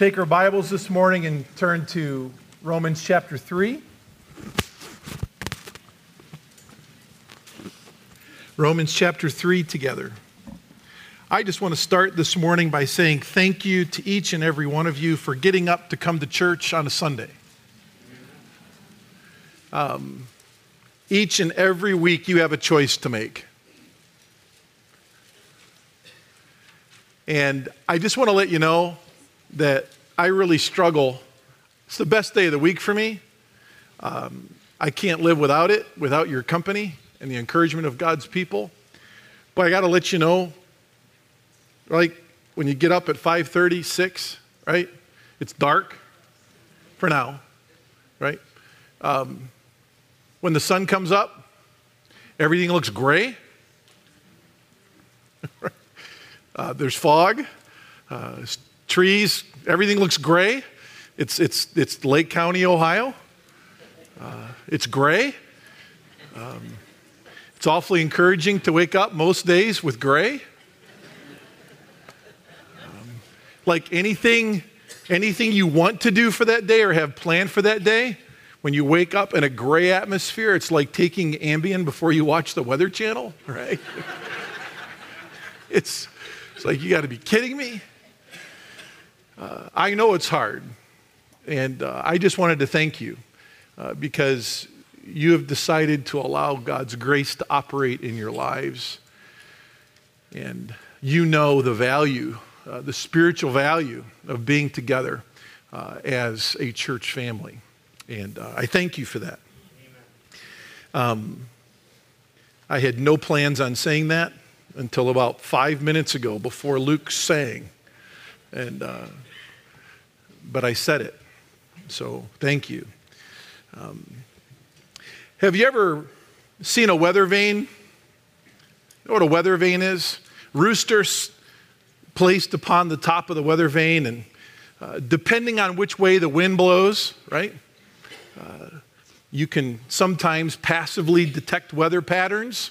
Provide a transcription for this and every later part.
take our Bibles this morning and turn to Romans chapter 3. Romans chapter 3 together. I just want to start this morning by saying thank you to each and every one of you for getting up to come to church on a Sunday. Um, each and every week, you have a choice to make. And I just want to let you know that I really struggle. It's the best day of the week for me. Um, I can't live without it, without your company and the encouragement of God's people. But I got to let you know, like when you get up at 5:30, 6, right? It's dark for now, right? Um, when the sun comes up, everything looks gray. uh, there's fog. Uh, trees, everything looks gray. It's, it's, it's Lake County, Ohio. Uh, it's gray. Um, it's awfully encouraging to wake up most days with gray. Um, like anything, anything you want to do for that day or have planned for that day, when you wake up in a gray atmosphere, it's like taking Ambien before you watch the Weather Channel, right? it's, it's like, you got to be kidding me. Uh, I know it's hard. And uh, I just wanted to thank you uh, because you have decided to allow God's grace to operate in your lives. And you know the value, uh, the spiritual value of being together uh, as a church family. And uh, I thank you for that. Um, I had no plans on saying that until about five minutes ago before Luke sang. And but I said it. So thank you. Um, have you ever seen a weather vane? You know what a weather vane is? Roosters placed upon the top of the weather vane, and uh, depending on which way the wind blows, right? Uh, you can sometimes passively detect weather patterns.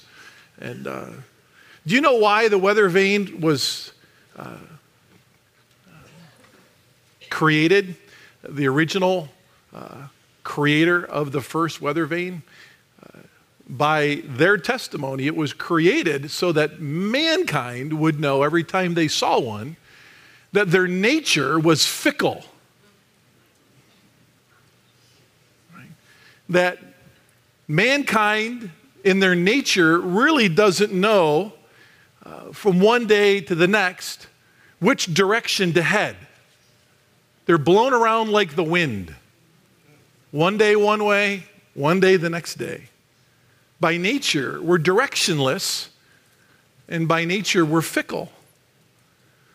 And uh, do you know why the weather vane was uh, created, the original uh, creator of the first weather vane, uh, by their testimony, it was created so that mankind would know every time they saw one that their nature was fickle. Right? That mankind, in their nature, really doesn't know uh, from one day to the next which direction to head. They're blown around like the wind. One day one way, one day the next day. By nature, we're directionless, and by nature, we're fickle.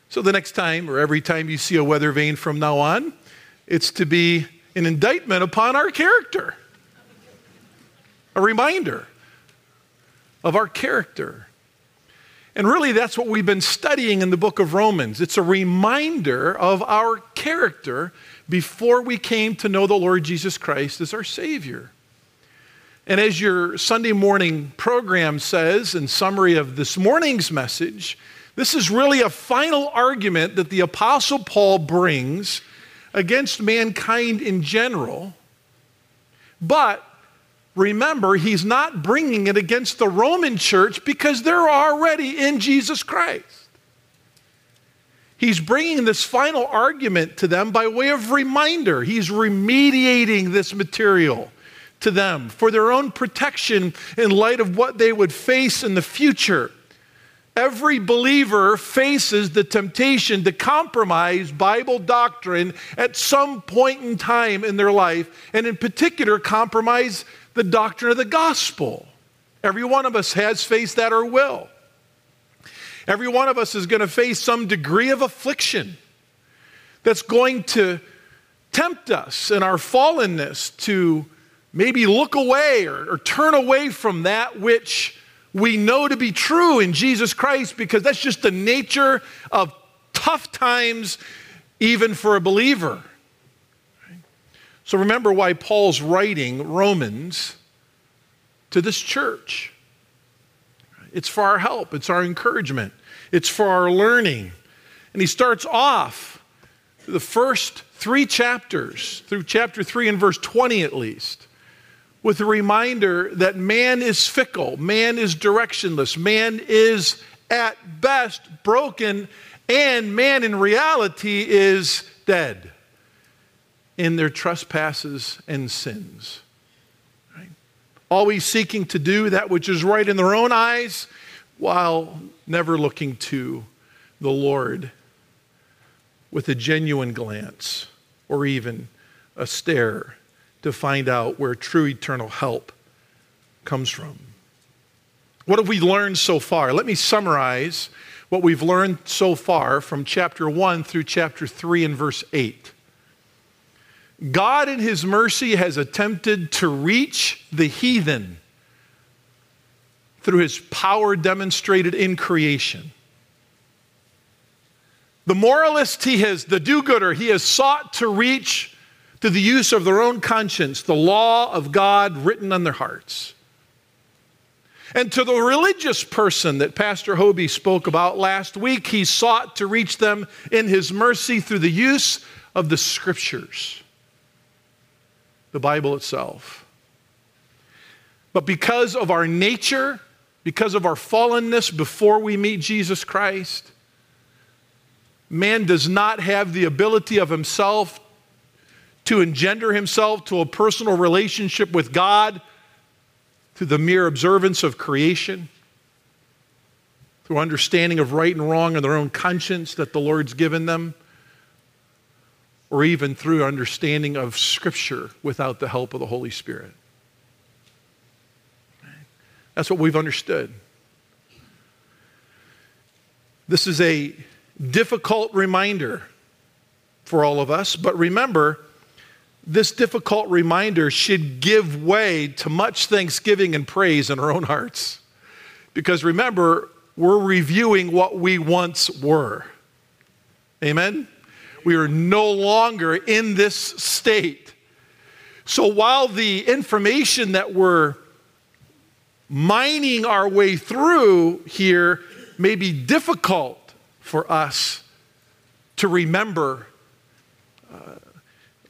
So the next time, or every time you see a weather vane from now on, it's to be an indictment upon our character, a reminder of our character. And really, that's what we've been studying in the book of Romans. It's a reminder of our character before we came to know the Lord Jesus Christ as our Savior. And as your Sunday morning program says, in summary of this morning's message, this is really a final argument that the Apostle Paul brings against mankind in general, but remember, he's not bringing it against the Roman church because they're already in Jesus Christ. He's bringing this final argument to them by way of reminder. He's remediating this material to them for their own protection in light of what they would face in the future. Every believer faces the temptation to compromise Bible doctrine at some point in time in their life, and in particular, compromise the doctrine of the gospel. Every one of us has faced that or will. Every one of us is going to face some degree of affliction that's going to tempt us in our fallenness to maybe look away or, or, turn away from that which we know to be true in Jesus Christ because that's just the nature of tough times, even for a believer. So remember why Paul's writing Romans to this church. It's for our help, it's our encouragement, it's for our learning. And he starts off the first three chapters, through chapter 3 and verse 20 at least, with a reminder that man is fickle, man is directionless, man is at best broken, and man in reality is dead in their trespasses and sins. Right? Always seeking to do that which is right in their own eyes while never looking to the Lord with a genuine glance or even a stare to find out where true eternal help comes from. What have we learned so far? Let me summarize what we've learned so far from chapter 1 through chapter 3 and verse 8. God, in His mercy, has attempted to reach the heathen through His power demonstrated in creation. The moralist, he has, the do gooder, he has sought to reach to the use of their own conscience the law of God written on their hearts. And to the religious person that Pastor Hobie spoke about last week, he sought to reach them in his mercy through the use of the scriptures, the Bible itself. But because of our nature, because of our fallenness before we meet Jesus Christ, man does not have the ability of himself to engender himself to a personal relationship with God through the mere observance of creation, through understanding of right and wrong and their own conscience that the Lord's given them, or even through understanding of Scripture without the help of the Holy Spirit. That's what we've understood. This is a difficult reminder for all of us, but remember, this difficult reminder should give way to much thanksgiving and praise in our own hearts. Because remember, we're reviewing what we once were. Amen? We are no longer in this state. So while the information that we're mining our way through here may be difficult for us to remember, uh,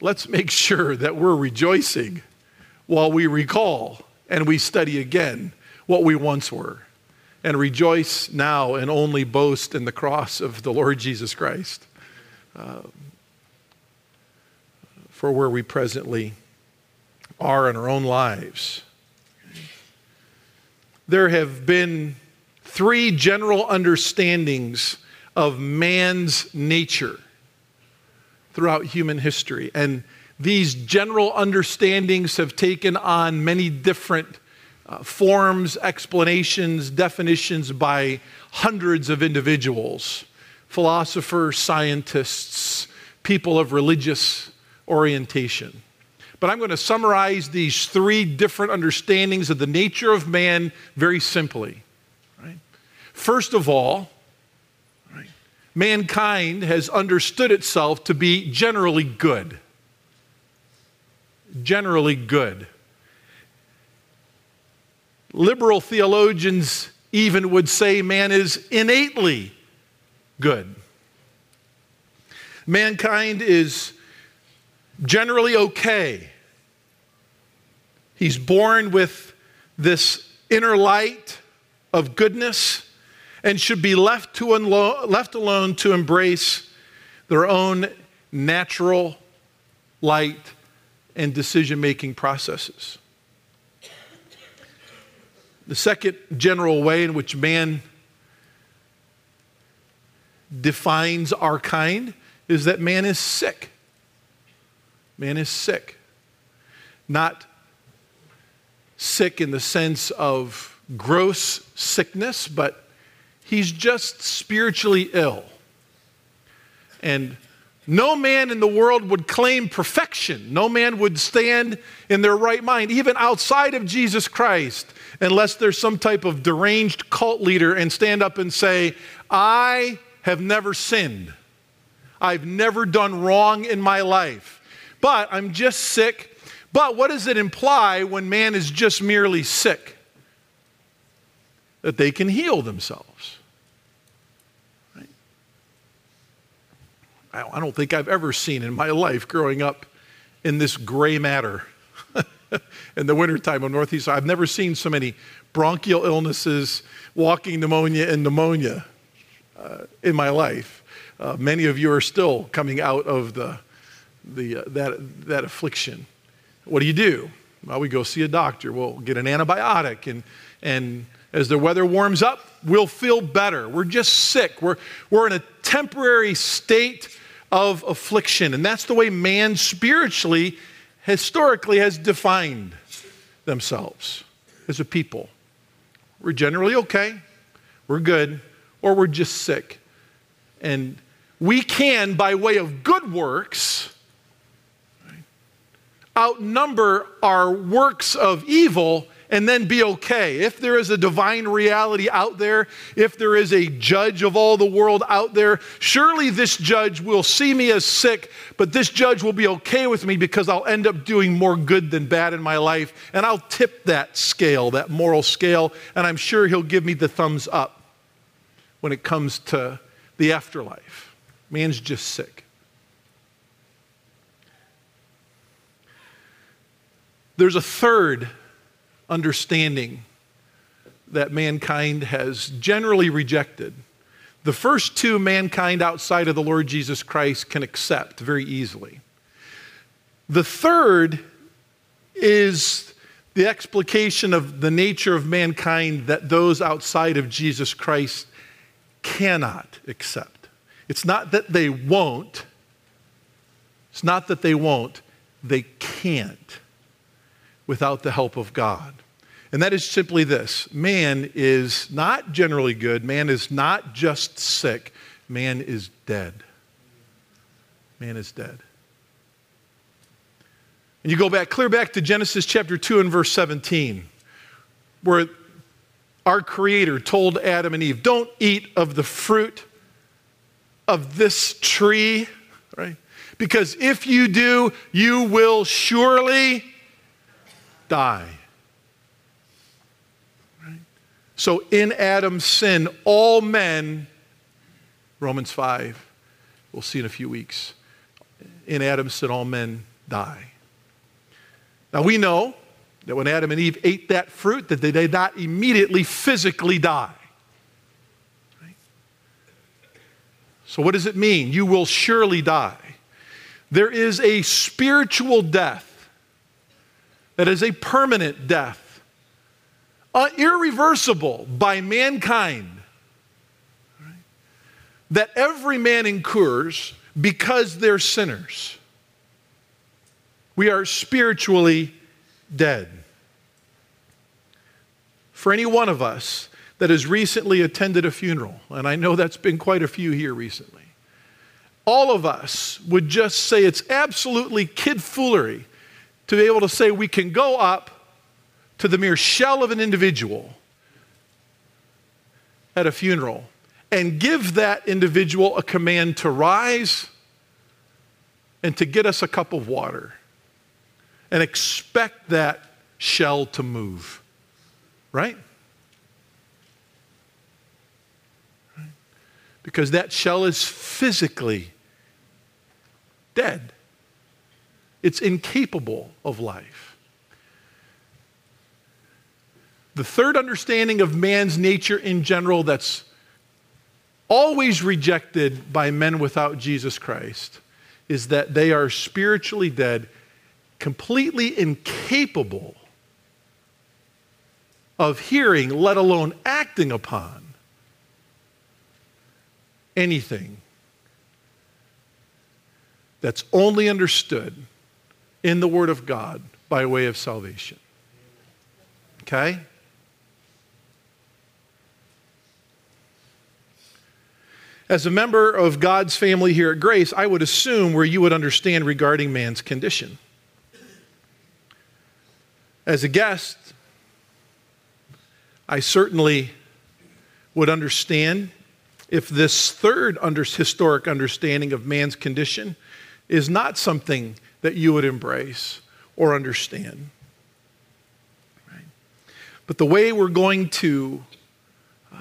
let's make sure that we're rejoicing while we recall and we study again what we once were. And rejoice now and only boast in the cross of the Lord Jesus Christ uh, for where we presently are in our own lives. There have been three general understandings of man's nature throughout human history. And these general understandings have taken on many different uh, forms, explanations, definitions by hundreds of individuals philosophers, scientists, people of religious orientation. But I'm going to summarize these three different understandings of the nature of man very simply. Right? First of all, mankind has understood itself to be generally good. Generally good. Liberal theologians even would say man is innately good. Mankind is generally okay. He's born with this inner light of goodness and should be left, to unlo- left alone to embrace their own natural light and decision making processes. The second general way in which man defines our kind is that man is sick. Man is sick. Not sick in the sense of gross sickness, but He's just spiritually ill. And no man in the world would claim perfection. No man would stand in their right mind, even outside of Jesus Christ, unless there's some type of deranged cult leader and stand up and say, I have never sinned. I've never done wrong in my life. But I'm just sick. But what does it imply when man is just merely sick? That they can heal themselves. I don't think I've ever seen in my life growing up in this gray matter in the wintertime of Northeast. I've never seen so many bronchial illnesses, walking pneumonia, and pneumonia uh, in my life. Uh, many of you are still coming out of the, the, uh, that, that affliction. What do you do? Well, we go see a doctor. We'll get an antibiotic, and, and as the weather warms up, we'll feel better. We're just sick. We're, we're in a temporary state of affliction. And that's the way man spiritually, historically, has defined themselves as a people. We're generally okay, we're good, or we're just sick. And we can, by way of good works, outnumber our works of evil and then be okay. If there is a divine reality out there, if there is a judge of all the world out there, surely this judge will see me as sick, but this judge will be okay with me because I'll end up doing more good than bad in my life. And I'll tip that scale, that moral scale, and I'm sure he'll give me the thumbs up when it comes to the afterlife. Man's just sick. There's a third understanding that mankind has generally rejected. The first two mankind outside of the Lord Jesus Christ can accept very easily. The third is the explication of the nature of mankind that those outside of Jesus Christ cannot accept. It's not that they won't, it's not that they won't, they can't without the help of God. And that is simply this man is not generally good, man is not just sick, man is dead. Man is dead. And you go back, clear back to Genesis chapter 2 and verse 17, where our Creator told Adam and Eve, Don't eat of the fruit of this tree, right? Because if you do, you will surely die. So in Adam's sin, all men, Romans 5, we'll see in a few weeks, in Adam's sin, all men die. Now we know that when Adam and Eve ate that fruit, that they did not immediately physically die. So, what does it mean? You will surely die. There is a spiritual death that is a permanent death, uh, irreversible by mankind, right? that every man incurs because they're sinners. We are spiritually dead. For any one of us that has recently attended a funeral, and I know that's been quite a few here recently, all of us would just say it's absolutely kid foolery to be able to say we can go up to the mere shell of an individual at a funeral and give that individual a command to rise and to get us a cup of water and expect that shell to move. Right? Because that shell is physically dead it's incapable of life. The third understanding of man's nature in general that's always rejected by men without Jesus Christ is that they are spiritually dead, completely incapable of hearing, let alone acting upon anything that's only understood in the Word of God by way of salvation. Okay? As a member of God's family here at Grace, I would assume where you would understand regarding man's condition. As a guest, I certainly would understand if this third under, historic understanding of man's condition is not something that you would embrace or understand. Right? But the way we're going to uh,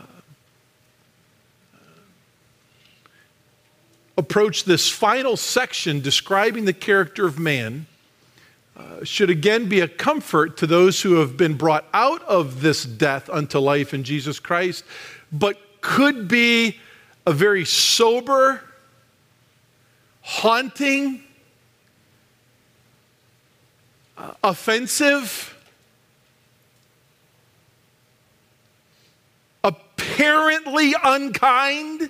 approach this final section describing the character of man uh, should again be a comfort to those who have been brought out of this death unto life in Jesus Christ, but could be a very sober, haunting, uh, offensive, apparently unkind,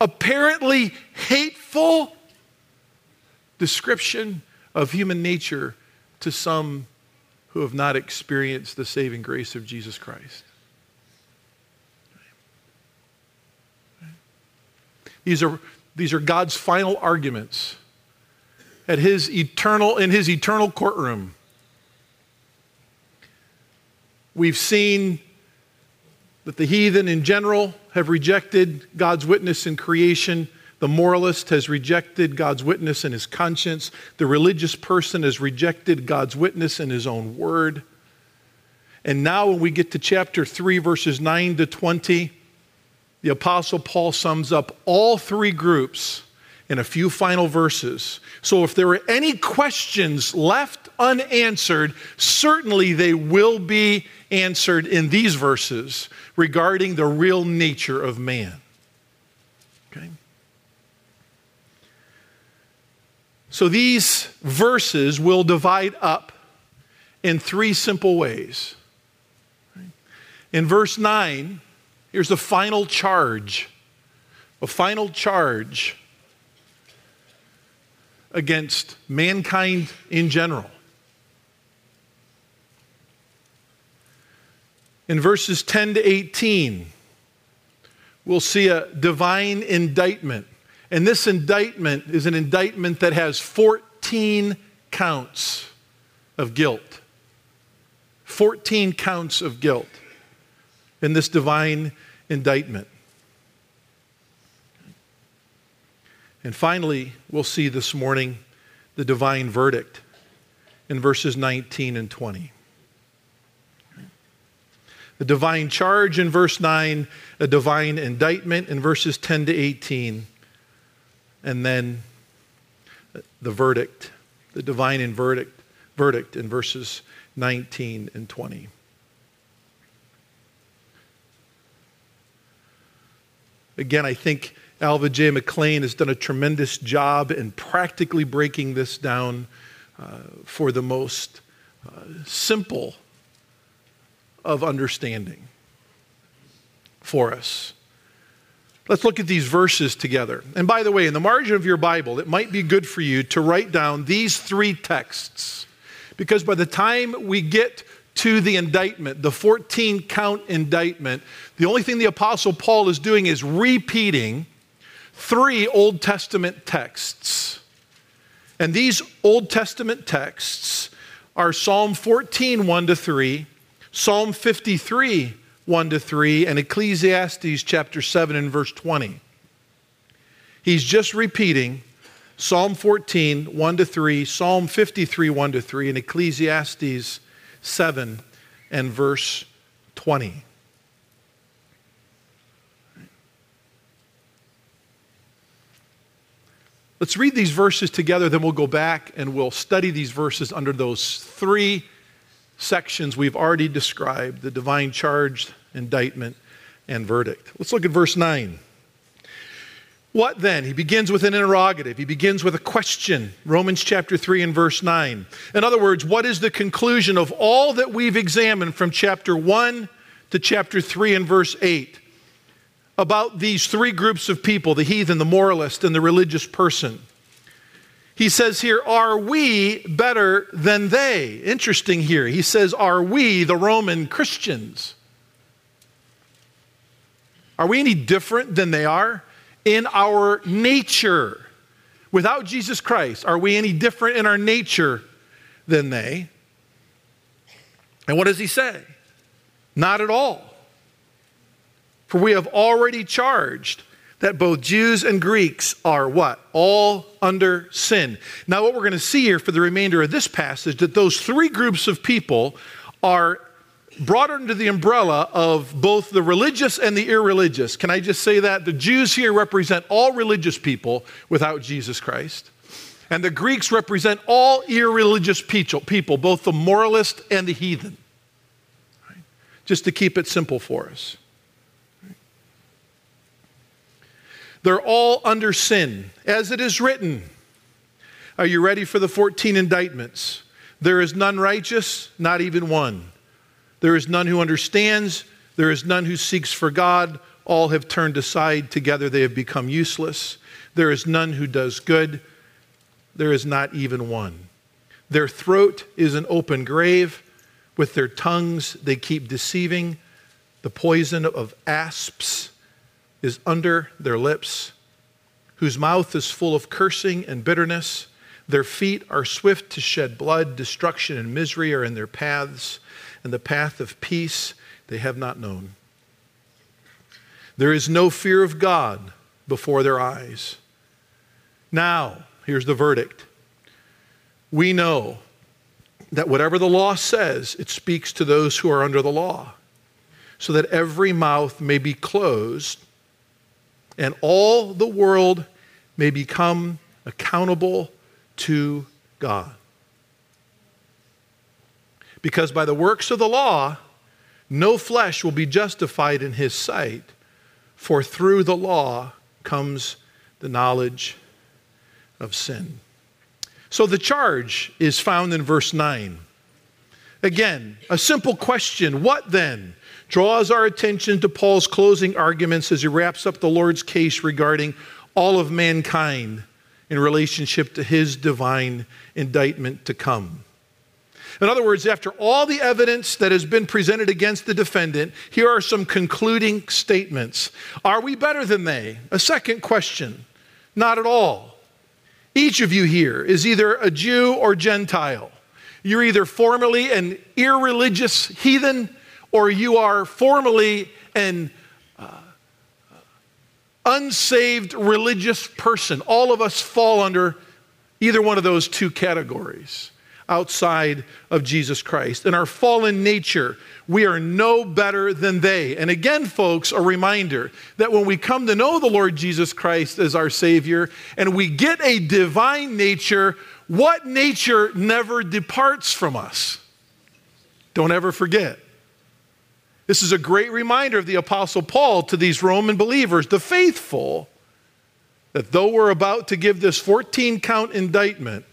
apparently hateful description of human nature to some who have not experienced the saving grace of Jesus Christ. These are, these are God's final arguments at his eternal, in his eternal courtroom. We've seen that the heathen in general have rejected God's witness in creation. The moralist has rejected God's witness in his conscience. The religious person has rejected God's witness in his own word. And now, when we get to chapter 3, verses 9 to 20, the Apostle Paul sums up all three groups in a few final verses. So, if there are any questions left unanswered, certainly they will be answered in these verses regarding the real nature of man. Okay? So, these verses will divide up in three simple ways. In verse 9, here's the final charge. A final charge against mankind in general. In verses 10 to 18, we'll see a divine indictment. And this indictment is an indictment that has 14 counts of guilt. 14 counts of guilt in this divine indictment. And finally, we'll see this morning the divine verdict in verses 19 and 20. The divine charge in verse 9, a divine indictment in verses 10 to 18, and then the verdict, the divine in verdict, verdict in verses 19 and 20. Again, I think Alva J. McClain has done a tremendous job in practically breaking this down uh, for the most uh, simple of understanding for us. Let's look at these verses together. And by the way, in the margin of your Bible, it might be good for you to write down these three texts. Because by the time we get to the indictment, the 14 count indictment, the only thing the Apostle Paul is doing is repeating three Old Testament texts. And these Old Testament texts are Psalm 14, 1 to 3, Psalm 53, 1 to 3, and Ecclesiastes chapter 7 and verse 20. He's just repeating Psalm 14, 1 to 3, Psalm 53, 1 to 3, and Ecclesiastes 7 and verse 20. Let's read these verses together, then we'll go back and we'll study these verses under those three sections we've already described the divine charge, indictment, and verdict. Let's look at verse 9. What then? He begins with an interrogative. He begins with a question. Romans chapter 3 and verse 9. In other words, what is the conclusion of all that we've examined from chapter 1 to chapter 3 and verse 8? about these three groups of people the heathen, the moralist, and the religious person. He says here, Are we better than they? Interesting here. He says, Are we, the Roman Christians? Are we any different than they are? In our nature. Without Jesus Christ, are we any different in our nature than they? And what does he say? Not at all. For we have already charged that both Jews and Greeks are what? All under sin. Now, what we're going to see here for the remainder of this passage, that those three groups of people are brought under the umbrella of both the religious and the irreligious. Can I just say that? The Jews here represent all religious people without Jesus Christ. And the Greeks represent all irreligious people, both the moralist and the heathen. Just to keep it simple for us. They're all under sin, as it is written. Are you ready for the 14 indictments? There is none righteous, not even one. There is none who understands. There is none who seeks for God. All have turned aside. Together they have become useless. There is none who does good. There is not even one. Their throat is an open grave. With their tongues they keep deceiving. The poison of asps is under their lips, whose mouth is full of cursing and bitterness. Their feet are swift to shed blood. Destruction and misery are in their paths, and the path of peace they have not known. There is no fear of God before their eyes. Now, here's the verdict. We know that whatever the law says, it speaks to those who are under the law, so that every mouth may be closed and all the world may become accountable to God. Because by the works of the law, no flesh will be justified in his sight, for through the law comes the knowledge of sin. So the charge is found in verse 9. Again, a simple question What then? Draws our attention to Paul's closing arguments as he wraps up the Lord's case regarding all of mankind in relationship to his divine indictment to come. In other words, after all the evidence that has been presented against the defendant, here are some concluding statements. Are we better than they? A second question not at all. Each of you here is either a Jew or Gentile. You're either formerly an irreligious heathen or you are formally an uh, unsaved religious person. All of us fall under either one of those two categories outside of Jesus Christ. In our fallen nature, we are no better than they. And again, folks, a reminder that when we come to know the Lord Jesus Christ as our Savior and we get a divine nature, what nature never departs from us? Don't ever forget. This is a great reminder of the Apostle Paul to these Roman believers, the faithful, that though we're about to give this 14 count indictment,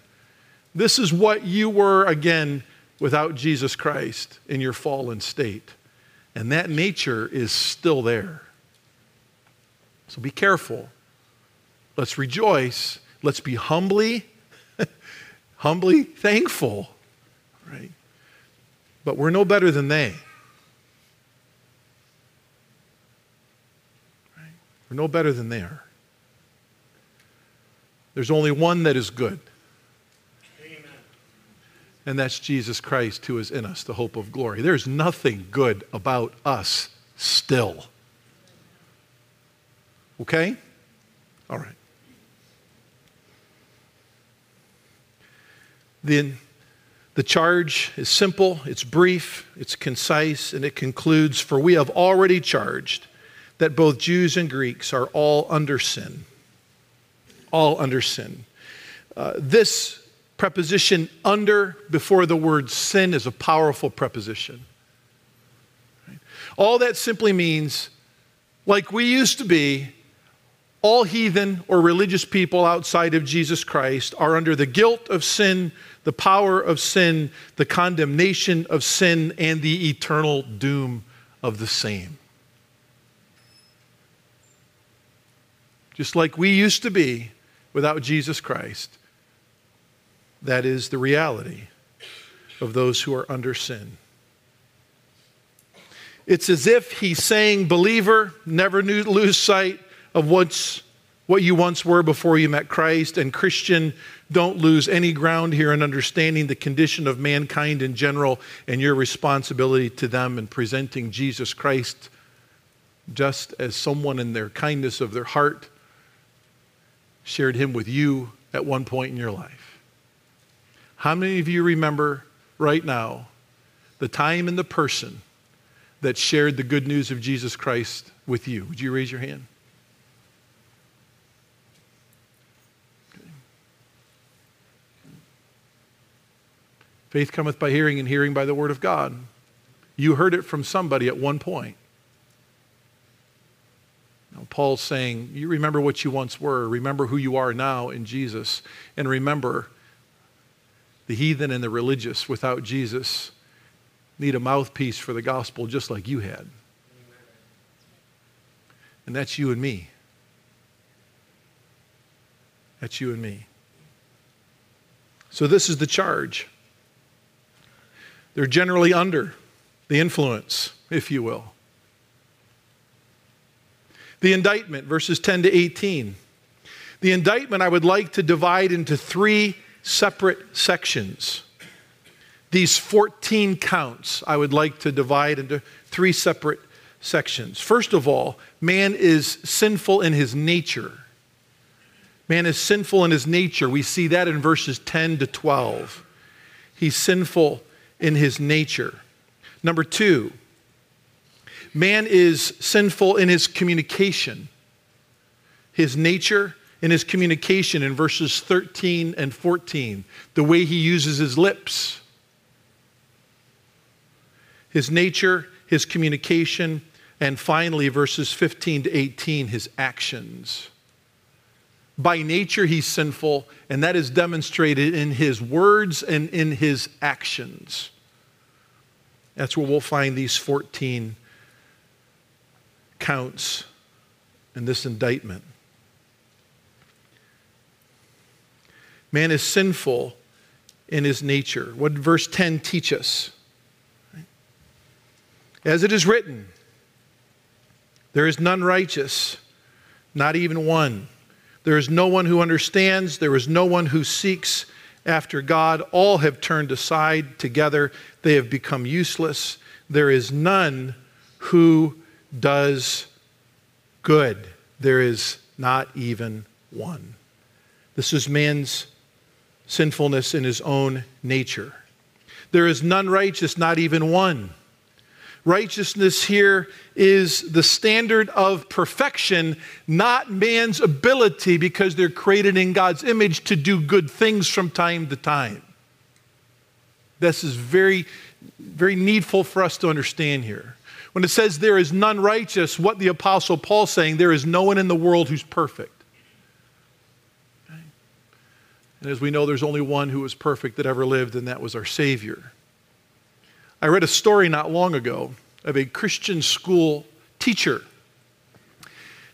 this is what you were again without Jesus Christ in your fallen state. And that nature is still there. So be careful. Let's rejoice. Let's be humbly, humbly thankful, right? But we're no better than they. We're no better than they are. There's only one that is good. Amen. And that's Jesus Christ who is in us, the hope of glory. There's nothing good about us still. Okay? All right. The, the charge is simple, it's brief, it's concise, and it concludes For we have already charged that both Jews and Greeks are all under sin. All under sin. Uh, this preposition under before the word sin is a powerful preposition. All that simply means, like we used to be, all heathen or religious people outside of Jesus Christ are under the guilt of sin, the power of sin, the condemnation of sin, and the eternal doom of the same. Just like we used to be without Jesus Christ. That is the reality of those who are under sin. It's as if he's saying, believer, never lose sight of what's, what you once were before you met Christ. And Christian, don't lose any ground here in understanding the condition of mankind in general and your responsibility to them in presenting Jesus Christ just as someone in their kindness of their heart shared him with you at one point in your life. How many of you remember right now the time and the person that shared the good news of Jesus Christ with you? Would you raise your hand? Faith cometh by hearing, and hearing by the word of God. You heard it from somebody at one point. Now, Paul's saying, You remember what you once were, remember who you are now in Jesus, and remember the heathen and the religious without Jesus need a mouthpiece for the gospel just like you had. And that's you and me. That's you and me. So, this is the charge. They're generally under the influence, if you will. The indictment, verses 10 to 18. The indictment I would like to divide into three separate sections. These 14 counts I would like to divide into three separate sections. First of all, man is sinful in his nature. Man is sinful in his nature. We see that in verses 10 to 12. He's sinful in his nature. Number two, man is sinful in his communication, his nature in his communication in verses 13 and 14, the way he uses his lips. His nature, his communication, and finally, verses 15 to 18, his actions. By nature, he's sinful, and that is demonstrated in his words and in his actions. That's where we'll find these 14 counts in this indictment. Man is sinful in his nature. What did verse 10 teach us? As it is written, there is none righteous, not even one. There is no one who understands, there is no one who seeks after God. All have turned aside together, they have become useless. There is none who does good. There is not even one. This is man's sinfulness in his own nature. There is none righteous, not even one. Righteousness here is the standard of perfection, not man's ability, because they're created in God's image to do good things from time to time. This is very, very needful for us to understand here. When it says there is none righteous, what the Apostle Paul saying, there is no one in the world who's perfect. And as we know, there's only one who was perfect that ever lived, and that was our Savior. I read a story not long ago of a Christian school teacher.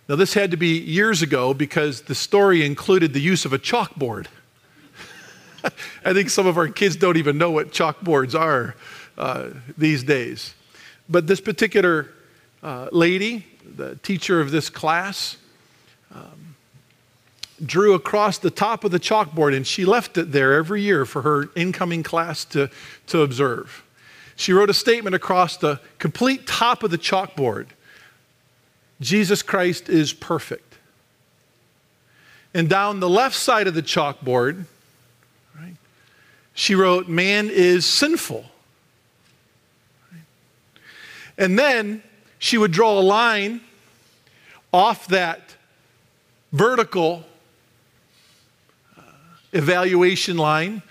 Now, this had to be years ago because the story included the use of a chalkboard. I think some of our kids don't even know what chalkboards are uh, these days. But this particular uh, lady, the teacher of this class, um, drew across the top of the chalkboard and she left it there every year for her incoming class to, to observe. She wrote a statement across the complete top of the chalkboard Jesus Christ is perfect. And down the left side of the chalkboard, right, she wrote, Man is sinful. And then she would draw a line off that vertical uh, evaluation line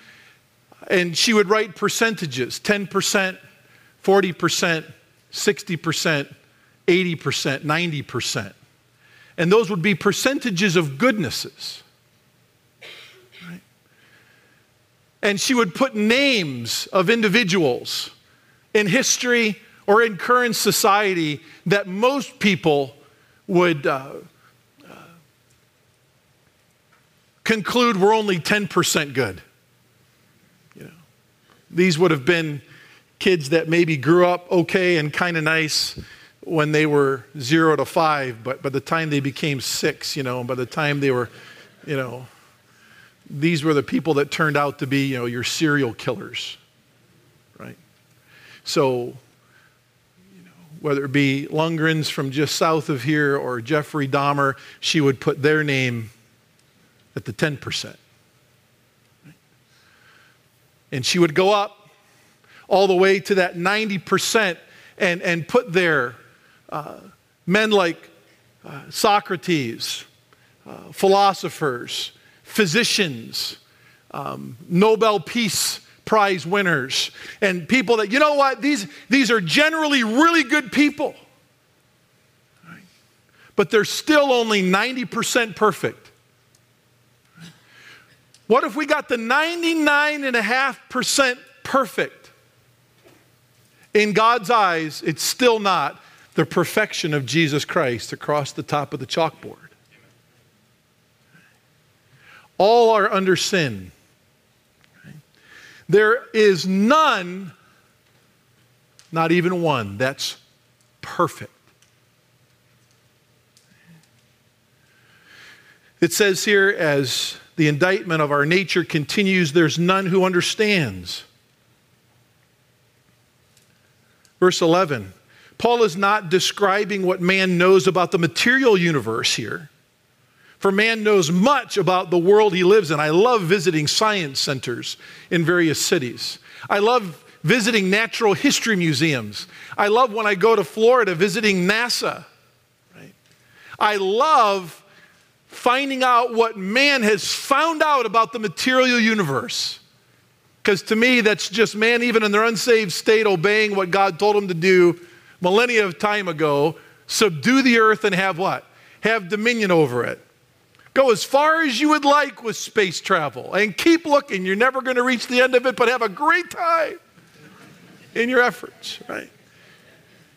and she would write percentages 10%, 40%, 60%, 80%, 90%. And those would be percentages of goodnesses. Right? And she would put names of individuals in history or in current society that most people would uh, uh, conclude were only 10% good. You know, These would have been kids that maybe grew up okay and kind of nice when they were zero to five, but by the time they became six, you know, and by the time they were, you know, these were the people that turned out to be, you know, your serial killers, right? So, whether it be Lundgrens from just south of here or Jeffrey Dahmer, she would put their name at the 10%. And she would go up all the way to that 90%. and, and put there uh, men like uh, Socrates, uh, philosophers, physicians, um, Nobel Peace Prize winners, and people that, you know what, these, these are generally really good people. But they're still only 90% perfect. What if we got the 99.5% perfect? In God's eyes, it's still not the perfection of Jesus Christ across the top of the chalkboard. All are under sin. There is none, not even one, that's perfect. It says here, as the indictment of our nature continues, there's none who understands. Verse 11 Paul is not describing what man knows about the material universe here. For man knows much about the world he lives in. I love visiting science centers in various cities. I love visiting natural history museums. I love when I go to Florida visiting NASA. Right? I love finding out what man has found out about the material universe. Because to me, that's just man, even in their unsaved state, obeying what God told him to do millennia of time ago subdue the earth and have what? Have dominion over it. Go as far as you would like with space travel and keep looking. You're never going to reach the end of it, but have a great time in your efforts, right?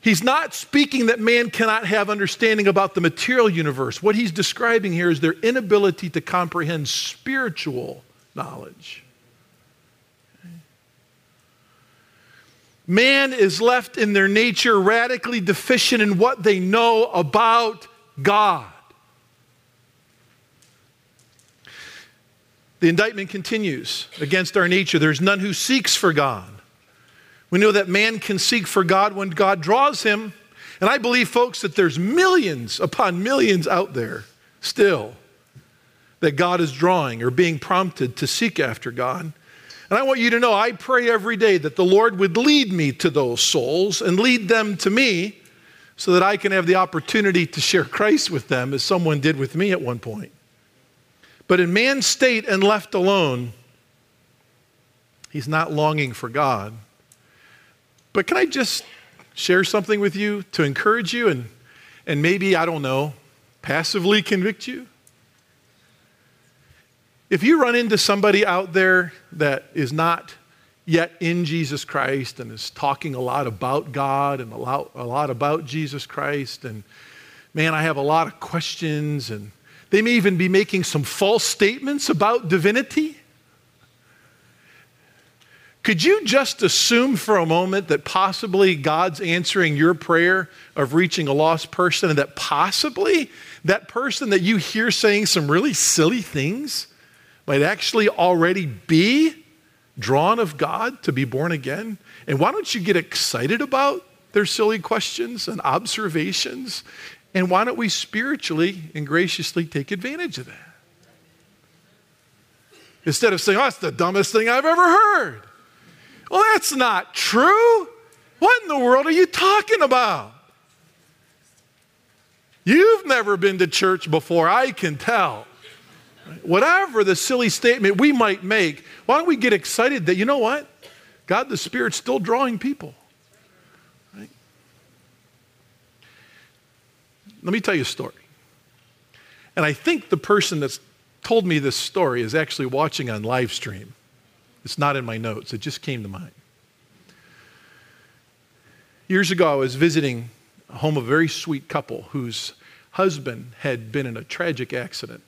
He's not speaking that man cannot have understanding about the material universe. What he's describing here is their inability to comprehend spiritual knowledge. Man is left in their nature radically deficient in what they know about God. The indictment continues against our nature. There's none who seeks for God. We know that man can seek for God when God draws him. And I believe, folks, that there's millions upon millions out there still that God is drawing or being prompted to seek after God. And I want you to know, I pray every day that the Lord would lead me to those souls and lead them to me so that I can have the opportunity to share Christ with them as someone did with me at one point. But in man's state and left alone, he's not longing for God. But can I just share something with you to encourage you and, and maybe, I don't know, passively convict you? If you run into somebody out there that is not yet in Jesus Christ and is talking a lot about God and a lot, a lot about Jesus Christ, and man, I have a lot of questions, and they may even be making some false statements about divinity. Could you just assume for a moment that possibly God's answering your prayer of reaching a lost person and that possibly that person that you hear saying some really silly things might actually already be drawn of God to be born again? And why don't you get excited about their silly questions and observations? And why don't we spiritually and graciously take advantage of that? Instead of saying, oh, that's the dumbest thing I've ever heard. Well, that's not true. What in the world are you talking about? You've never been to church before, I can tell. Whatever the silly statement we might make, why don't we get excited that, you know what? God the Spirit's still drawing people. Let me tell you a story. And I think the person that's told me this story is actually watching on live stream. It's not in my notes, it just came to mind. Years ago, I was visiting a home of a very sweet couple whose husband had been in a tragic accident.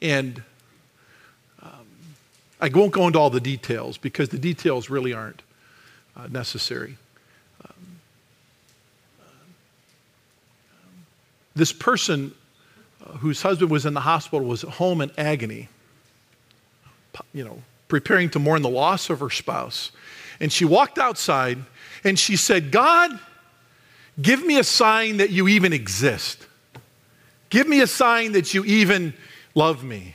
And um, I won't go into all the details because the details really aren't uh, necessary. This person uh, whose husband was in the hospital was at home in agony, you know, preparing to mourn the loss of her spouse. And she walked outside and she said, God, give me a sign that you even exist. Give me a sign that you even love me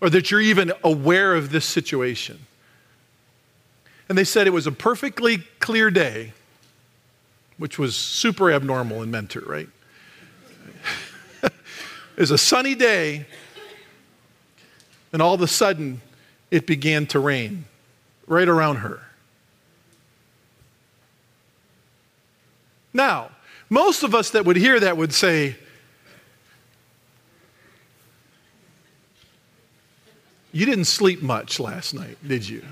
or that you're even aware of this situation. And they said it was a perfectly clear day. which was super abnormal in Mentor, right? It was a sunny day, and all of a sudden, it began to rain right around her. Now, most of us that would hear that would say, You didn't sleep much last night, did you?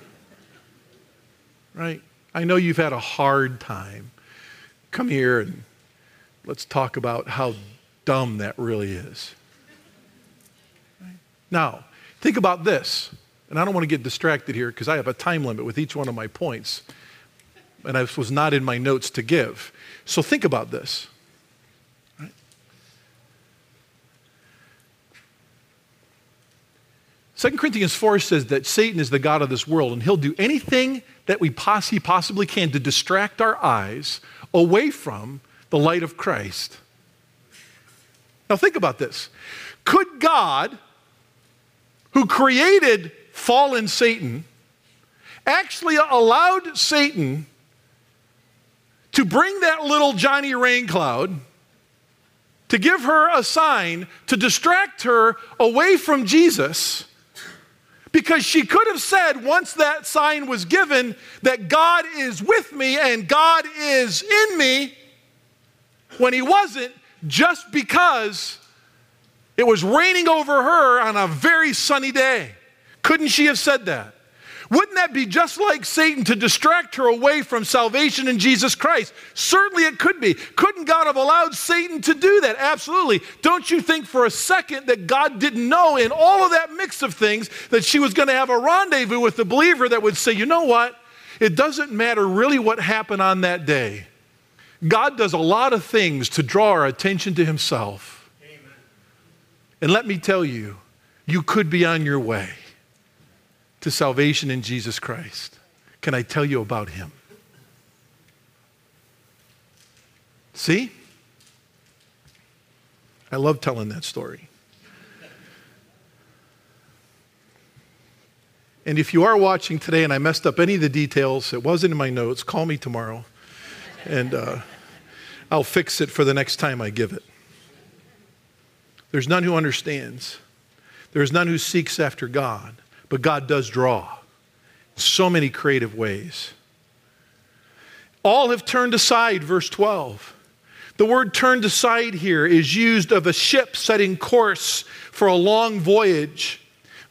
Right? I know you've had a hard time. Come here and let's talk about how dumb that really is. Now, think about this. And I don't want to get distracted here because I have a time limit with each one of my points. And I was not in my notes to give. So think about this. Right? 2 Corinthians 4 says that Satan is the God of this world, and he'll do anything that we poss- he possibly can to distract our eyes away from the light of Christ. Now, think about this. Could God, who created fallen Satan, actually allowed Satan to bring that little Johnny Rain Cloud, to give her a sign to distract her away from Jesus, because she could have said, once that sign was given, that God is with me and God is in me, when He wasn't, just because it was raining over her on a very sunny day. Couldn't she have said that? Wouldn't that be just like Satan to distract her away from salvation in Jesus Christ? Certainly it could be. Couldn't God have allowed Satan to do that? Absolutely. Don't you think for a second that God didn't know in all of that mix of things that she was going to have a rendezvous with the believer that would say, you know what? It doesn't matter really what happened on that day. God does a lot of things to draw our attention to himself. Amen. And let me tell you, you could be on your way to salvation in Jesus Christ. Can I tell you about him? See? I love telling that story. And if you are watching today and I messed up any of the details, it wasn't in my notes, call me tomorrow and uh, I'll fix it for the next time I give it. There's none who understands, there's none who seeks after God. But God does draw in so many creative ways. All have turned aside, verse 12. The word turned aside here is used of a ship setting course for a long voyage.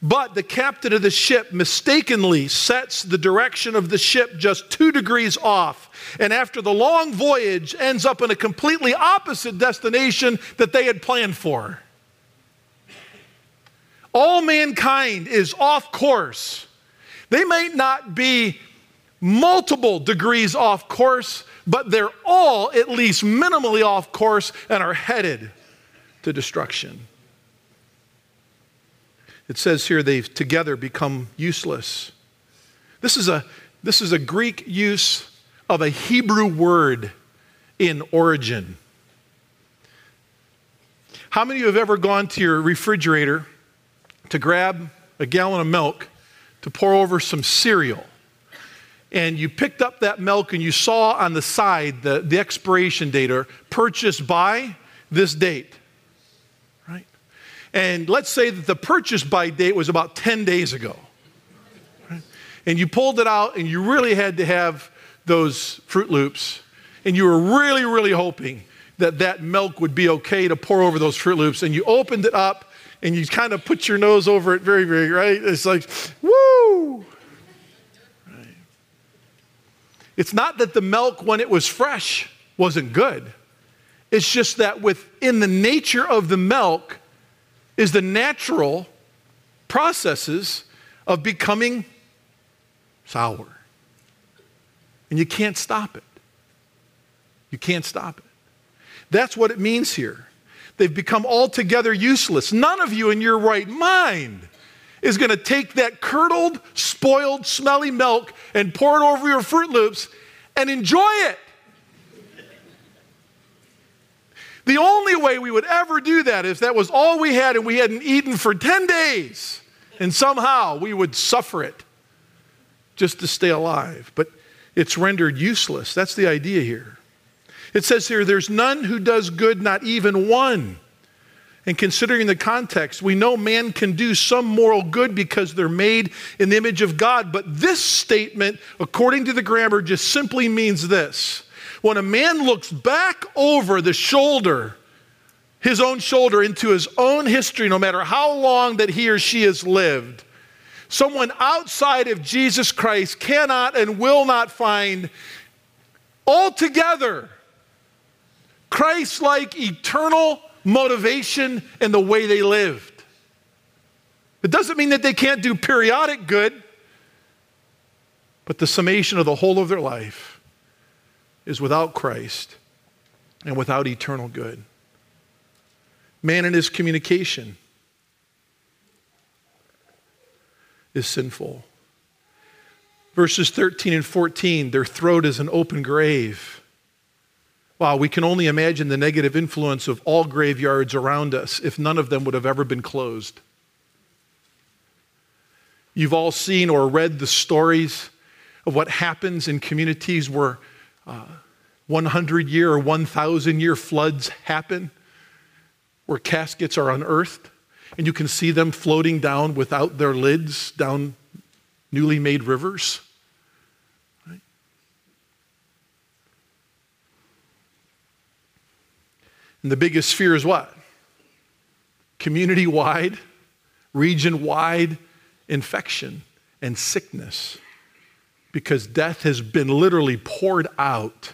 But the captain of the ship mistakenly sets the direction of the ship just two degrees off. And after the long voyage, ends up in a completely opposite destination that they had planned for. All mankind is off course. They may not be multiple degrees off course, but they're all at least minimally off course and are headed to destruction. It says here they've together become useless. This is a, this is a Greek use of a Hebrew word in origin. How many of you have ever gone to your refrigerator to grab a gallon of milk to pour over some cereal. And you picked up that milk and you saw on the side the, the expiration date or purchased by this date. And let's say that the purchase by date was about 10 days ago. And you pulled it out and you really had to have those Froot Loops. And you were really, really hoping that that milk would be okay to pour over those Froot Loops. And you opened it up and you kind of put your nose over it very, very, right? It's like, woo! Right. It's not that the milk, when it was fresh, wasn't good. It's just that within the nature of the milk is the natural processes of becoming sour. And you can't stop it. You can't stop it. That's what it means here. They've become altogether useless. None of you in your right mind is going to take that curdled, spoiled, smelly milk and pour it over your Froot Loops and enjoy it. The only way we would ever do that is that was all we had and we hadn't eaten for 10 days. And somehow we would suffer it just to stay alive. But it's rendered useless. That's the idea here. It says here, there's none who does good, not even one. And considering the context, we know man can do some moral good because they're made in the image of God. But this statement, according to the grammar, just simply means this. When a man looks back over the shoulder, his own shoulder, into his own history, no matter how long that he or she has lived, someone outside of Jesus Christ cannot and will not find altogether Christ like eternal motivation in the way they lived. It doesn't mean that they can't do periodic good, but the summation of the whole of their life is without Christ and without eternal good. Man in his communication is sinful. Verses 13 and 14 their throat is an open grave. Wow, we can only imagine the negative influence of all graveyards around us if none of them would have ever been closed. You've all seen or read the stories of what happens in communities where uh, 100 year or 1,000 year floods happen, where caskets are unearthed, and you can see them floating down without their lids down newly made rivers. And the biggest fear is what? Community wide, region wide infection and sickness. Because death has been literally poured out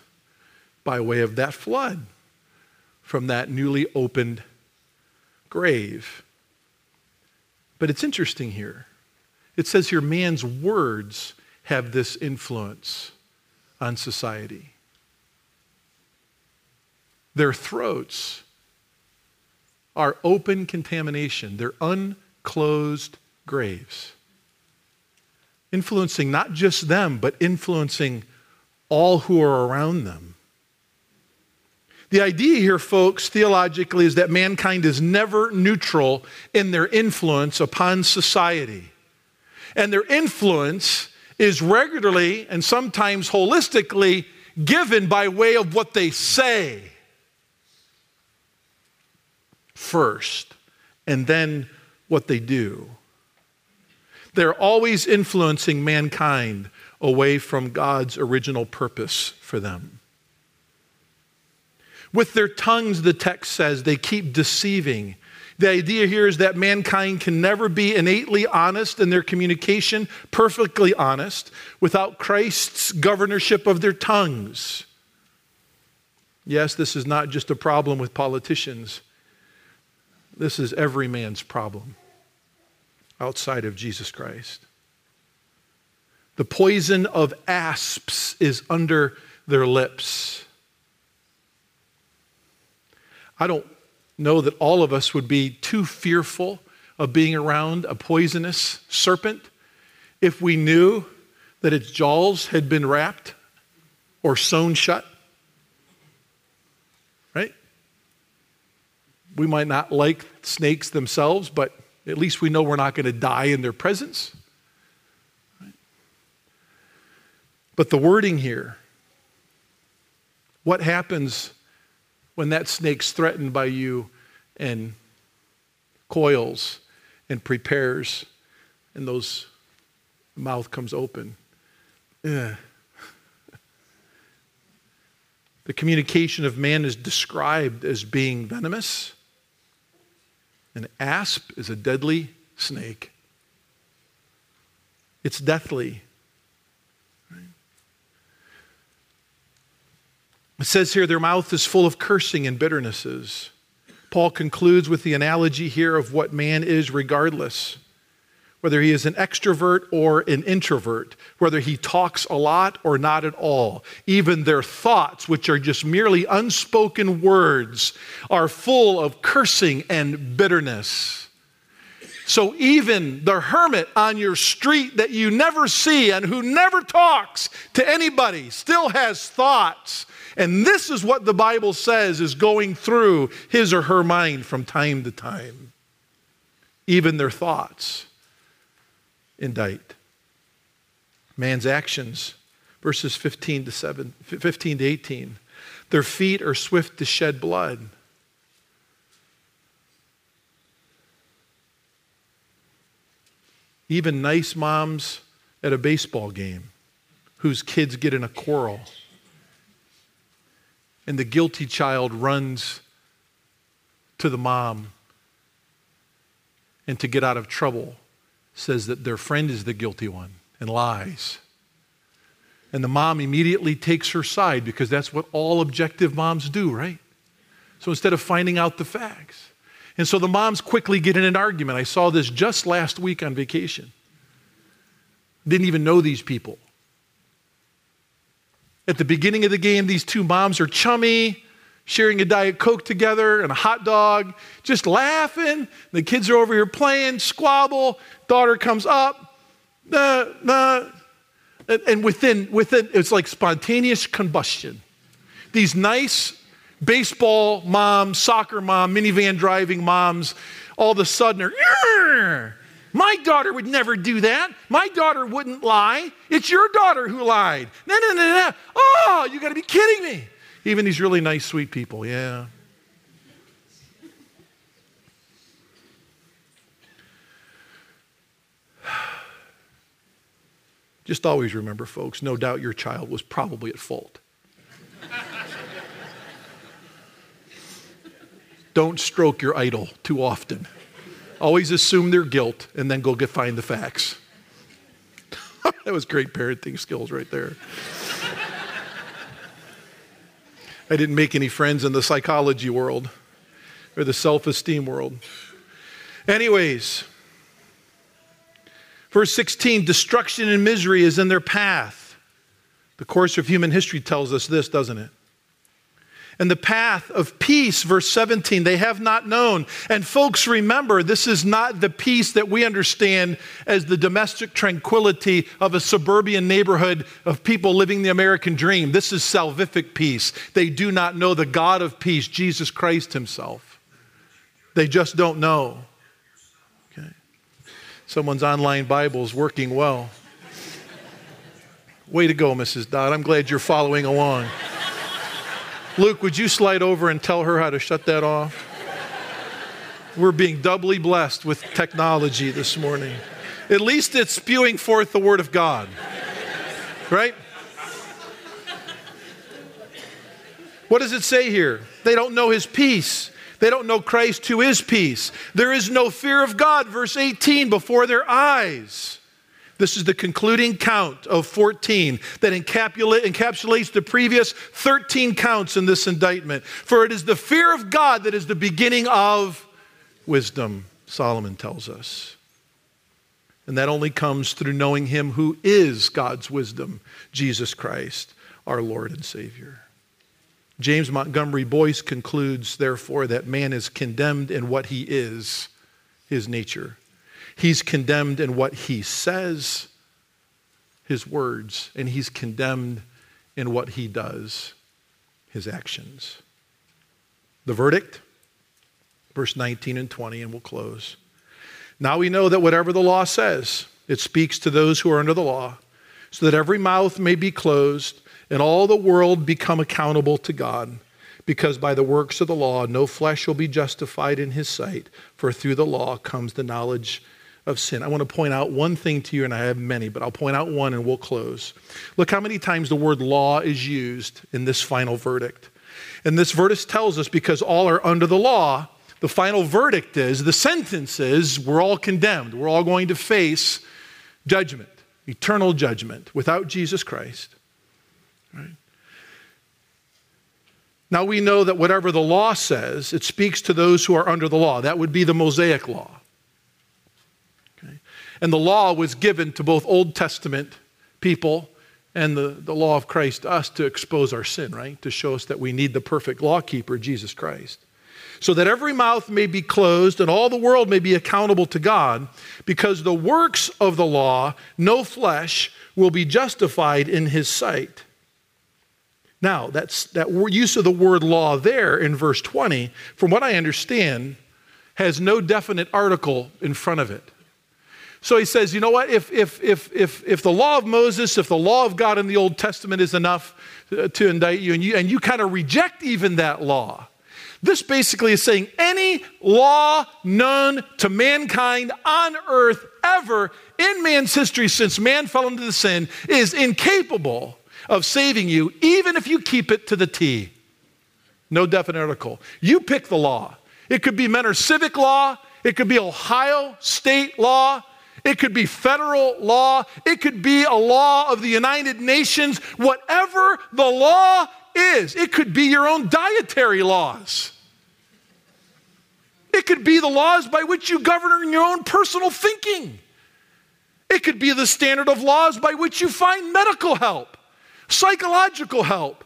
by way of that flood from that newly opened grave. But it's interesting here. It says here man's words have this influence on society their throats are open contamination, they're unclosed graves. Influencing not just them, but influencing all who are around them. The idea here, folks, theologically, is that mankind is never neutral in their influence upon society. And their influence is regularly and sometimes holistically given by way of what they say first and then what they do. They're always influencing mankind away from God's original purpose for them. With their tongues, the text says, they keep deceiving. The idea here is that mankind can never be innately honest in their communication, perfectly honest, without Christ's governorship of their tongues. Yes, this is not just a problem with politicians. This is every man's problem outside of Jesus Christ. The poison of asps is under their lips. I don't know that all of us would be too fearful of being around a poisonous serpent if we knew that its jaws had been wrapped or sewn shut. Right? We might not like snakes themselves, but at least we know we're not going to die in their presence. But the wording here, what happens when that snake's threatened by you and coils and prepares and those mouth comes open? Ugh. The communication of man is described as being venomous an asp is a deadly snake. It's deathly. It says here their mouth is full of cursing and bitternesses. Paul concludes with the analogy here of what man is regardless whether he is an extrovert or an introvert, whether he talks a lot or not at all. Even their thoughts, which are just merely unspoken words, are full of cursing and bitterness. So even the hermit on your street that you never see and who never talks to anybody still has thoughts. And this is what the Bible says is going through his or her mind from time to time. Even their thoughts indict. Man's actions, verses 15 to 7, 15 to 18. Their feet are swift to shed blood. Even nice moms at a baseball game whose kids get in a quarrel and the guilty child runs to the mom and to get out of trouble says that their friend is the guilty one and lies. And the mom immediately takes her side because that's what all objective moms do, right? So instead of finding out the facts. And so the moms quickly get in an argument. I saw this just last week on vacation. Didn't even know these people. At the beginning of the game, these two moms are chummy, sharing a Diet Coke together and a hot dog, just laughing. The kids are over here playing, squabble. Daughter comes up, nah, nah, and within, within, it's like spontaneous combustion. These nice baseball moms, soccer mom, minivan driving moms, all of a sudden are, my daughter would never do that. My daughter wouldn't lie. It's your daughter who lied. No, no, no, no. Oh, you got to be kidding me. Even these really nice, sweet people, yeah. Just always remember, folks, no doubt your child was probably at fault. Don't stroke your idol too often. Always assume their guilt and then go get, find the facts. that was great parenting skills right there. I didn't make any friends in the psychology world or the self esteem world. Anyways, Verse 16 destruction and misery is in their path. The course of human history tells us this, doesn't it? And the path of peace, verse 17, they have not known. And folks, remember, this is not the peace that we understand as the domestic tranquility of a suburban neighborhood of people living the American dream. This is salvific peace. They do not know the God of peace, Jesus Christ Himself. They just don't know. Okay. Someone's online Bible is working well. Way to go, Mrs. Dodd. I'm glad you're following along. Luke, would you slide over and tell her how to shut that off? We're being doubly blessed with technology this morning. At least it's spewing forth the Word of God, right? What does it say here? They don't know His peace. They don't know Christ who is peace. There is no fear of God, verse 18, before their eyes. This is the concluding count of 14 that encapsulates the previous 13 counts in this indictment. For it is the fear of God that is the beginning of wisdom, Solomon tells us. And that only comes through knowing Him who is God's wisdom, Jesus Christ, our Lord and Savior. James Montgomery Boice concludes, therefore, that man is condemned in what he is, his nature. He's condemned in what he says, his words, and he's condemned in what he does, his actions. The verdict, verse 19 and 20, and we'll close. Now we know that whatever the law says, it speaks to those who are under the law, so that every mouth may be closed and all the world become accountable to God. Because by the works of the law, no flesh will be justified in his sight, for through the law comes the knowledge of sin. I want to point out one thing to you, and I have many, but I'll point out one and we'll close. Look how many times the word law is used in this final verdict. And this verdict tells us because all are under the law, the final verdict is the sentence is we're all condemned. We're all going to face judgment, eternal judgment without Jesus Christ. Right? Now we know that whatever the law says, it speaks to those who are under the law. That would be the Mosaic law. And the law was given to both Old Testament people and the, the law of Christ, us, to expose our sin, right? To show us that we need the perfect law keeper, Jesus Christ. So that every mouth may be closed and all the world may be accountable to God, because the works of the law, no flesh, will be justified in his sight. Now, that's, that use of the word law there in verse 20, from what I understand, has no definite article in front of it. So he says, you know what? If, if, if, if, if the law of Moses, if the law of God in the Old Testament is enough uh, to indict you, and you, and you kind of reject even that law, this basically is saying any law known to mankind on earth ever in man's history since man fell into the sin is incapable of saving you, even if you keep it to the T. No definite article. You pick the law. It could be Mentor civic law, it could be Ohio state law, it could be federal law, it could be a law of the United Nations, whatever the law is. It could be your own dietary laws. It could be the laws by which you govern your own personal thinking. It could be the standard of laws by which you find medical help, psychological help.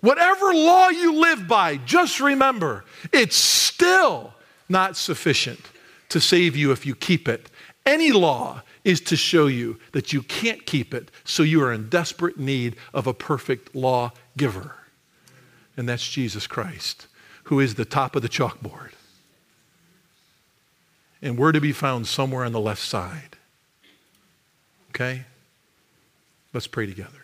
Whatever law you live by, just remember it's still not sufficient to save you if you keep it. Any law is to show you that you can't keep it, so you are in desperate need of a perfect law giver. And that's Jesus Christ, who is the top of the chalkboard. And we're to be found somewhere on the left side. Okay? Let's pray together.